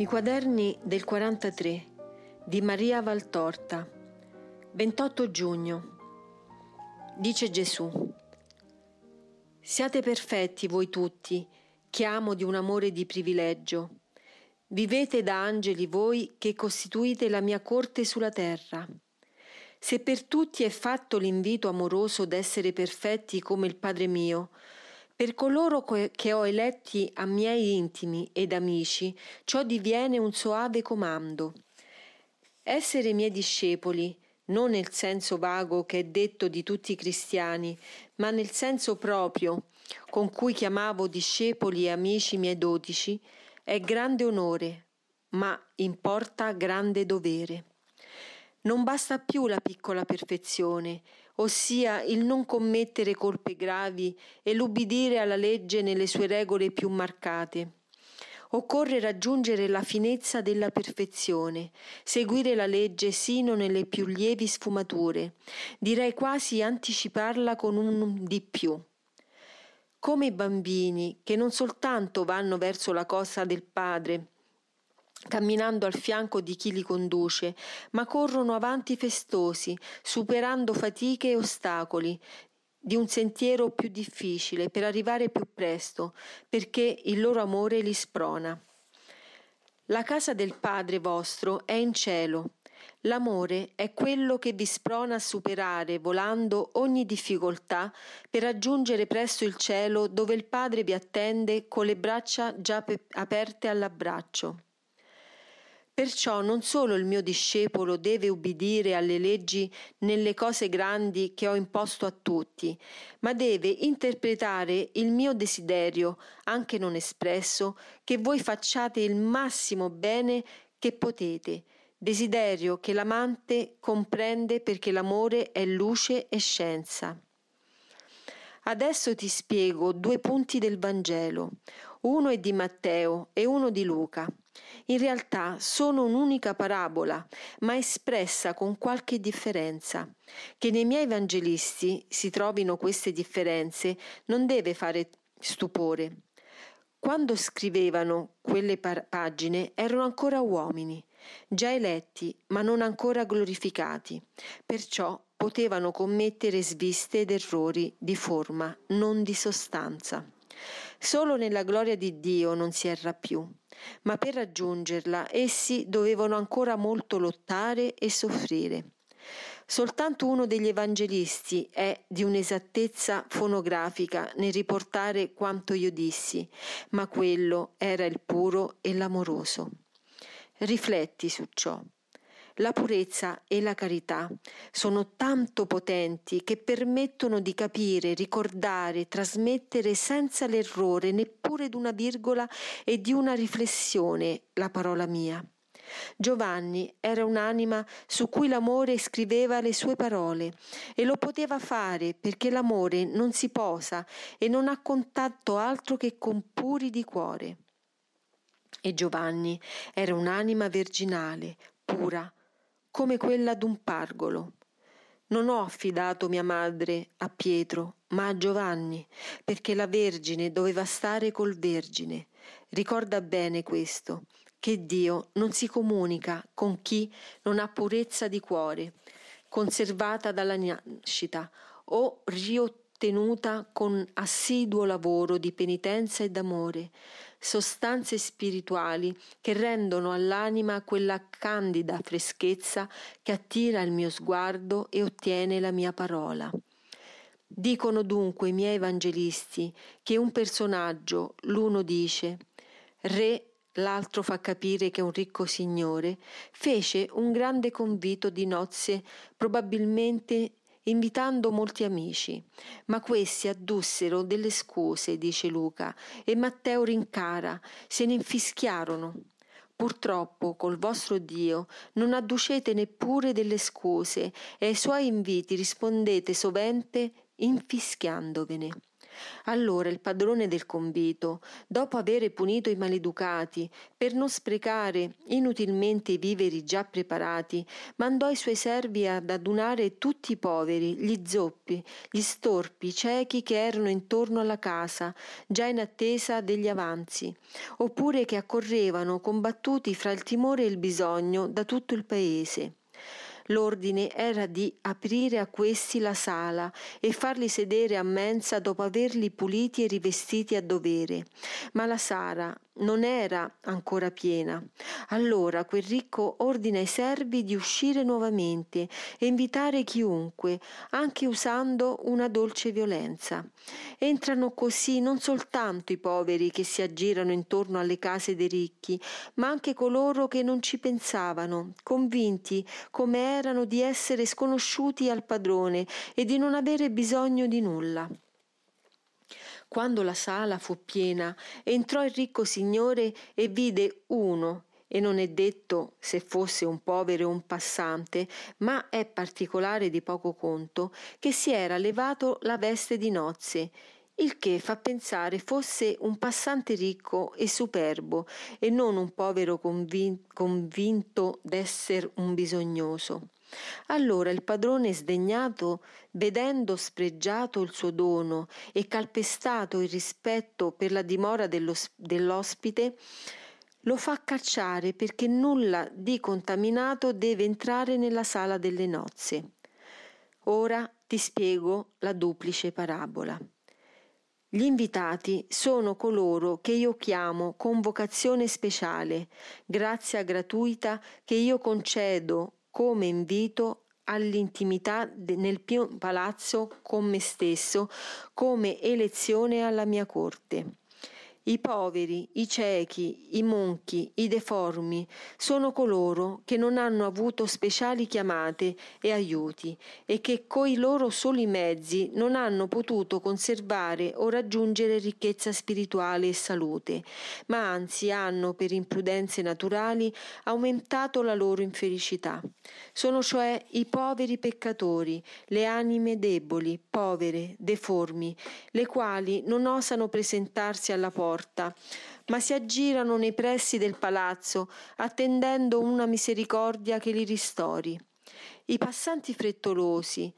I quaderni del 43 di Maria Valtorta 28 giugno Dice Gesù Siate perfetti voi tutti, chiamo di un amore di privilegio. Vivete da angeli voi che costituite la mia corte sulla terra. Se per tutti è fatto l'invito amoroso d'essere perfetti come il Padre mio, per coloro che ho eletti a miei intimi ed amici, ciò diviene un soave comando. Essere miei discepoli, non nel senso vago che è detto di tutti i cristiani, ma nel senso proprio con cui chiamavo discepoli e amici miei dodici, è grande onore, ma importa grande dovere. Non basta più la piccola perfezione, ossia il non commettere colpe gravi e l'ubbidire alla legge nelle sue regole più marcate. Occorre raggiungere la finezza della perfezione, seguire la legge sino nelle più lievi sfumature, direi quasi anticiparla con un di più. Come i bambini che non soltanto vanno verso la cosa del Padre, camminando al fianco di chi li conduce, ma corrono avanti festosi, superando fatiche e ostacoli di un sentiero più difficile per arrivare più presto, perché il loro amore li sprona. La casa del Padre vostro è in cielo. L'amore è quello che vi sprona a superare, volando ogni difficoltà, per raggiungere presto il cielo dove il Padre vi attende con le braccia già aperte all'abbraccio. Perciò non solo il mio discepolo deve ubbidire alle leggi nelle cose grandi che ho imposto a tutti, ma deve interpretare il mio desiderio, anche non espresso, che voi facciate il massimo bene che potete, desiderio che l'amante comprende perché l'amore è luce e scienza. Adesso ti spiego due punti del Vangelo. Uno è di Matteo e uno di Luca. In realtà sono un'unica parabola, ma espressa con qualche differenza. Che nei miei evangelisti si trovino queste differenze non deve fare stupore. Quando scrivevano quelle par- pagine erano ancora uomini, già eletti, ma non ancora glorificati, perciò potevano commettere sviste ed errori di forma, non di sostanza. Solo nella gloria di Dio non si erra più, ma per raggiungerla essi dovevano ancora molto lottare e soffrire. Soltanto uno degli evangelisti è di un'esattezza fonografica nel riportare quanto io dissi, ma quello era il puro e l'amoroso. Rifletti su ciò. La purezza e la carità sono tanto potenti che permettono di capire, ricordare, trasmettere senza l'errore neppure d'una virgola e di una riflessione la parola mia. Giovanni era un'anima su cui l'amore scriveva le sue parole e lo poteva fare perché l'amore non si posa e non ha contatto altro che con puri di cuore. E Giovanni era un'anima virginale, pura, come quella d'un pargolo. Non ho affidato mia madre a Pietro, ma a Giovanni, perché la Vergine doveva stare col Vergine. Ricorda bene questo, che Dio non si comunica con chi non ha purezza di cuore, conservata dalla nascita, o riottenuta con assiduo lavoro di penitenza e d'amore, sostanze spirituali che rendono all'anima quella candida freschezza che attira il mio sguardo e ottiene la mia parola. Dicono dunque i miei evangelisti che un personaggio, l'uno dice Re l'altro fa capire che un ricco signore fece un grande convito di nozze probabilmente invitando molti amici. Ma questi addussero delle scuse, dice Luca, e Matteo rincara, se ne infischiarono. Purtroppo col vostro Dio non adducete neppure delle scuse e ai suoi inviti rispondete sovente infischiandovene. Allora il padrone del convito, dopo avere punito i maleducati, per non sprecare inutilmente i viveri già preparati, mandò i suoi servi ad adunare tutti i poveri, gli zoppi, gli storpi, i ciechi che erano intorno alla casa, già in attesa degli avanzi, oppure che accorrevano combattuti fra il timore e il bisogno da tutto il paese. L'ordine era di aprire a questi la sala e farli sedere a mensa dopo averli puliti e rivestiti a dovere. Ma la sala non era ancora piena. Allora quel ricco ordina ai servi di uscire nuovamente e invitare chiunque, anche usando una dolce violenza. Entrano così non soltanto i poveri che si aggirano intorno alle case dei ricchi, ma anche coloro che non ci pensavano, convinti come erano di essere sconosciuti al padrone e di non avere bisogno di nulla. Quando la sala fu piena, entrò il ricco signore e vide uno, e non è detto se fosse un povero o un passante, ma è particolare di poco conto, che si era levato la veste di nozze, il che fa pensare fosse un passante ricco e superbo e non un povero convin- convinto d'essere un bisognoso. Allora il padrone sdegnato, vedendo spregiato il suo dono e calpestato il rispetto per la dimora dell'ospite, lo fa cacciare perché nulla di contaminato deve entrare nella sala delle nozze. Ora ti spiego la duplice parabola. Gli invitati sono coloro che io chiamo con vocazione speciale, grazia gratuita che io concedo come invito all'intimità nel mio palazzo con me stesso, come elezione alla mia corte. I poveri, i ciechi, i monchi, i deformi sono coloro che non hanno avuto speciali chiamate e aiuti e che coi loro soli mezzi non hanno potuto conservare o raggiungere ricchezza spirituale e salute, ma anzi hanno per imprudenze naturali aumentato la loro infelicità. Sono cioè i poveri peccatori, le anime deboli, povere, deformi, le quali non osano presentarsi alla porta porta, ma si aggirano nei pressi del palazzo, attendendo una misericordia che li ristori. I passanti frettolosi,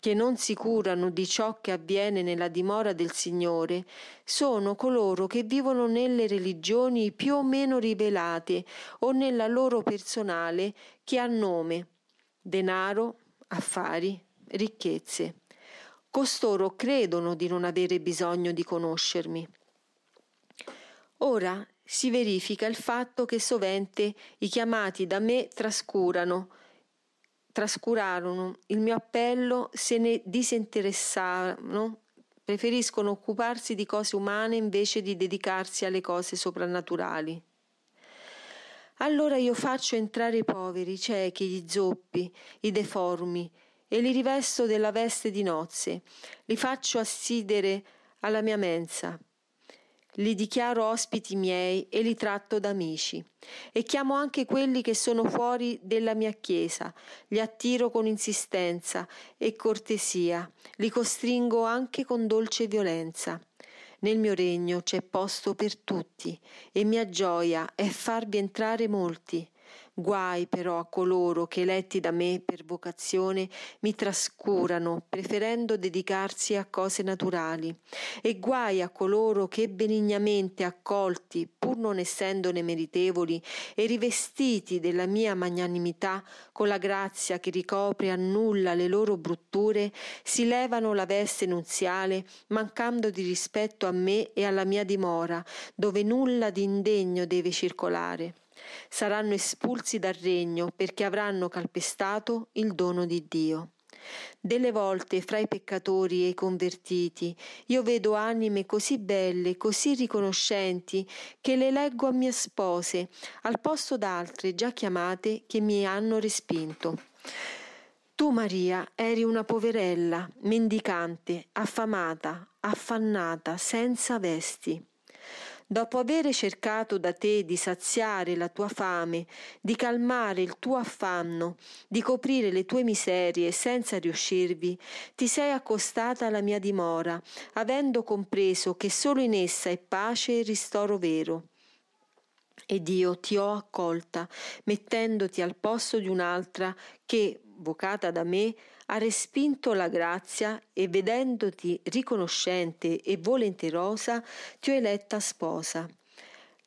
che non si curano di ciò che avviene nella dimora del Signore, sono coloro che vivono nelle religioni più o meno rivelate o nella loro personale che ha nome denaro, affari, ricchezze. Costoro credono di non avere bisogno di conoscermi. Ora si verifica il fatto che sovente i chiamati da me trascurano, trascurarono il mio appello, se ne disinteressarono, preferiscono occuparsi di cose umane invece di dedicarsi alle cose soprannaturali. Allora io faccio entrare i poveri, i ciechi, gli zoppi, i deformi, e li rivesto della veste di nozze, li faccio assidere alla mia mensa li dichiaro ospiti miei e li tratto da amici. E chiamo anche quelli che sono fuori della mia chiesa, li attiro con insistenza e cortesia, li costringo anche con dolce violenza. Nel mio regno c'è posto per tutti, e mia gioia è farvi entrare molti. Guai però a coloro che eletti da me per vocazione mi trascurano, preferendo dedicarsi a cose naturali, e guai a coloro che benignamente accolti, pur non essendone meritevoli, e rivestiti della mia magnanimità, con la grazia che ricopre e annulla le loro brutture, si levano la veste nunziale, mancando di rispetto a me e alla mia dimora, dove nulla di indegno deve circolare saranno espulsi dal regno perché avranno calpestato il dono di Dio. Delle volte fra i peccatori e i convertiti io vedo anime così belle, così riconoscenti, che le leggo a mie spose, al posto d'altre già chiamate che mi hanno respinto. Tu, Maria, eri una poverella, mendicante, affamata, affannata, senza vesti. Dopo avere cercato da te di saziare la tua fame, di calmare il tuo affanno, di coprire le tue miserie senza riuscirvi, ti sei accostata alla mia dimora, avendo compreso che solo in essa è pace e ristoro vero. Ed io ti ho accolta, mettendoti al posto di un'altra che, vocata da me, ha respinto la grazia e vedendoti riconoscente e volenterosa ti ho eletta sposa.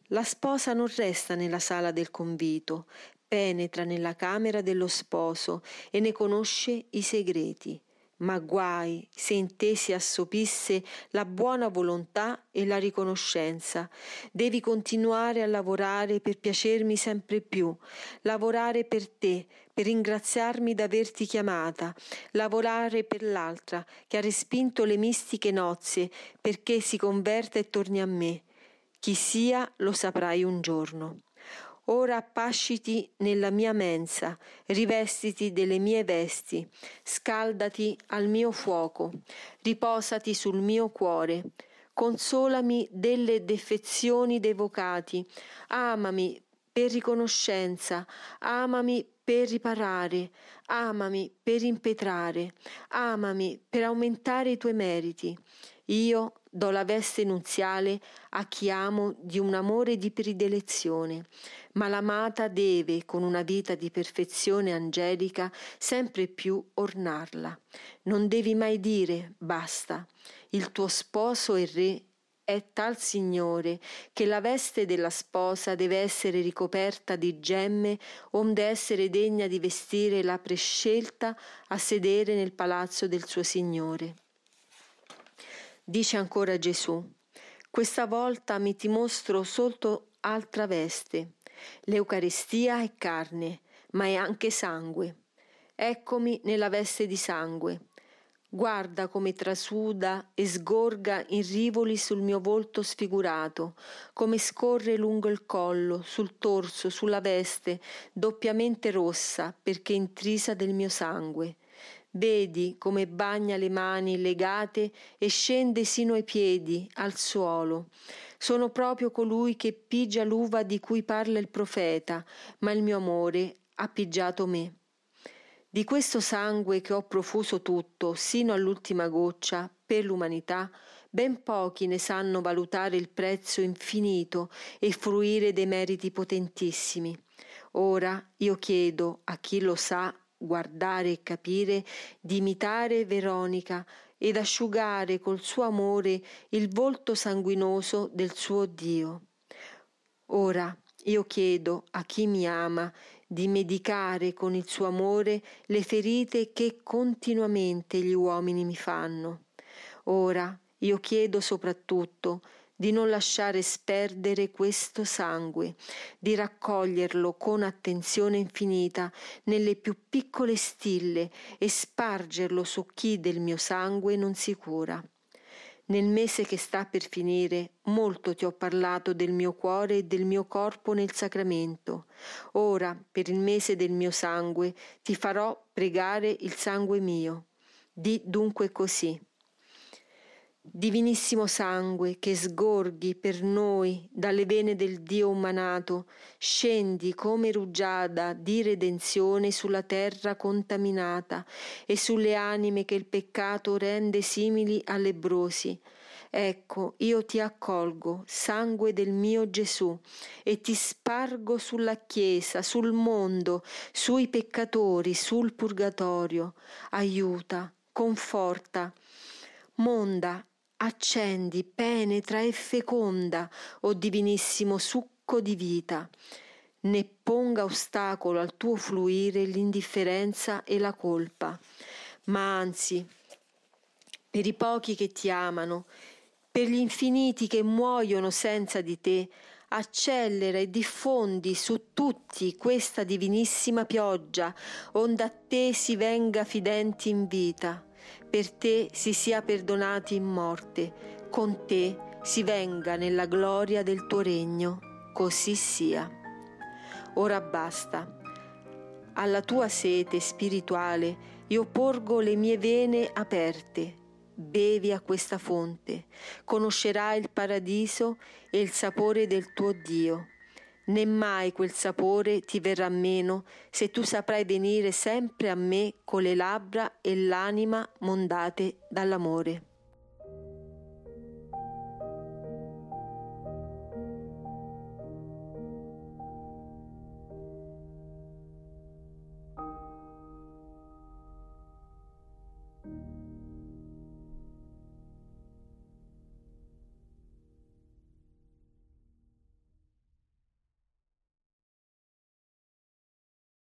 La sposa non resta nella sala del convito, penetra nella camera dello sposo e ne conosce i segreti ma guai se in te si assopisse la buona volontà e la riconoscenza. Devi continuare a lavorare per piacermi sempre più, lavorare per te, per ringraziarmi d'averti chiamata, lavorare per l'altra che ha respinto le mistiche nozze perché si converta e torni a me. Chi sia lo saprai un giorno. Ora appasciti nella mia mensa, rivestiti delle mie vesti, scaldati al mio fuoco, riposati sul mio cuore, consolami delle defezioni dei vocati, amami per riconoscenza, amami per riparare, amami per impetrare, amami per aumentare i tuoi meriti. Io do la veste nuziale a chi amo di un amore di predelezione, ma l'amata deve, con una vita di perfezione angelica, sempre più ornarla. Non devi mai dire basta. Il tuo sposo e re è tal Signore che la veste della sposa deve essere ricoperta di gemme onde essere degna di vestire la prescelta a sedere nel palazzo del suo Signore. Dice ancora Gesù, questa volta mi ti mostro sotto altra veste. L'Eucaristia è carne, ma è anche sangue. Eccomi nella veste di sangue. Guarda come trasuda e sgorga in rivoli sul mio volto sfigurato, come scorre lungo il collo, sul torso, sulla veste, doppiamente rossa, perché intrisa del mio sangue. Vedi come bagna le mani legate e scende sino ai piedi, al suolo. Sono proprio colui che pigia l'uva di cui parla il profeta, ma il mio amore ha pigiato me. Di questo sangue che ho profuso tutto, sino all'ultima goccia, per l'umanità, ben pochi ne sanno valutare il prezzo infinito e fruire dei meriti potentissimi. Ora io chiedo a chi lo sa guardare e capire, di imitare Veronica ed asciugare col suo amore il volto sanguinoso del suo Dio. Ora io chiedo a chi mi ama di medicare con il suo amore le ferite che continuamente gli uomini mi fanno. Ora io chiedo soprattutto di non lasciare sperdere questo sangue, di raccoglierlo con attenzione infinita nelle più piccole stille e spargerlo su chi del mio sangue non si cura. Nel mese che sta per finire, molto ti ho parlato del mio cuore e del mio corpo nel sacramento. Ora, per il mese del mio sangue, ti farò pregare il sangue mio. Di dunque così. Divinissimo sangue che sgorghi per noi dalle vene del Dio umanato, scendi come rugiada di redenzione sulla terra contaminata e sulle anime che il peccato rende simili a lebrosi. Ecco, io ti accolgo, sangue del mio Gesù, e ti spargo sulla Chiesa, sul mondo, sui peccatori, sul purgatorio. Aiuta, conforta, monda accendi, penetra e feconda, o divinissimo succo di vita, né ponga ostacolo al tuo fluire l'indifferenza e la colpa, ma anzi, per i pochi che ti amano, per gli infiniti che muoiono senza di te, accelera e diffondi su tutti questa divinissima pioggia, onde a te si venga fidenti in vita per te si sia perdonati in morte, con te si venga nella gloria del tuo regno, così sia. Ora basta. Alla tua sete spirituale io porgo le mie vene aperte. bevi a questa fonte, conoscerai il paradiso e il sapore del tuo Dio. Né mai quel sapore ti verrà meno se tu saprai venire sempre a me con le labbra e l'anima mondate dall'amore.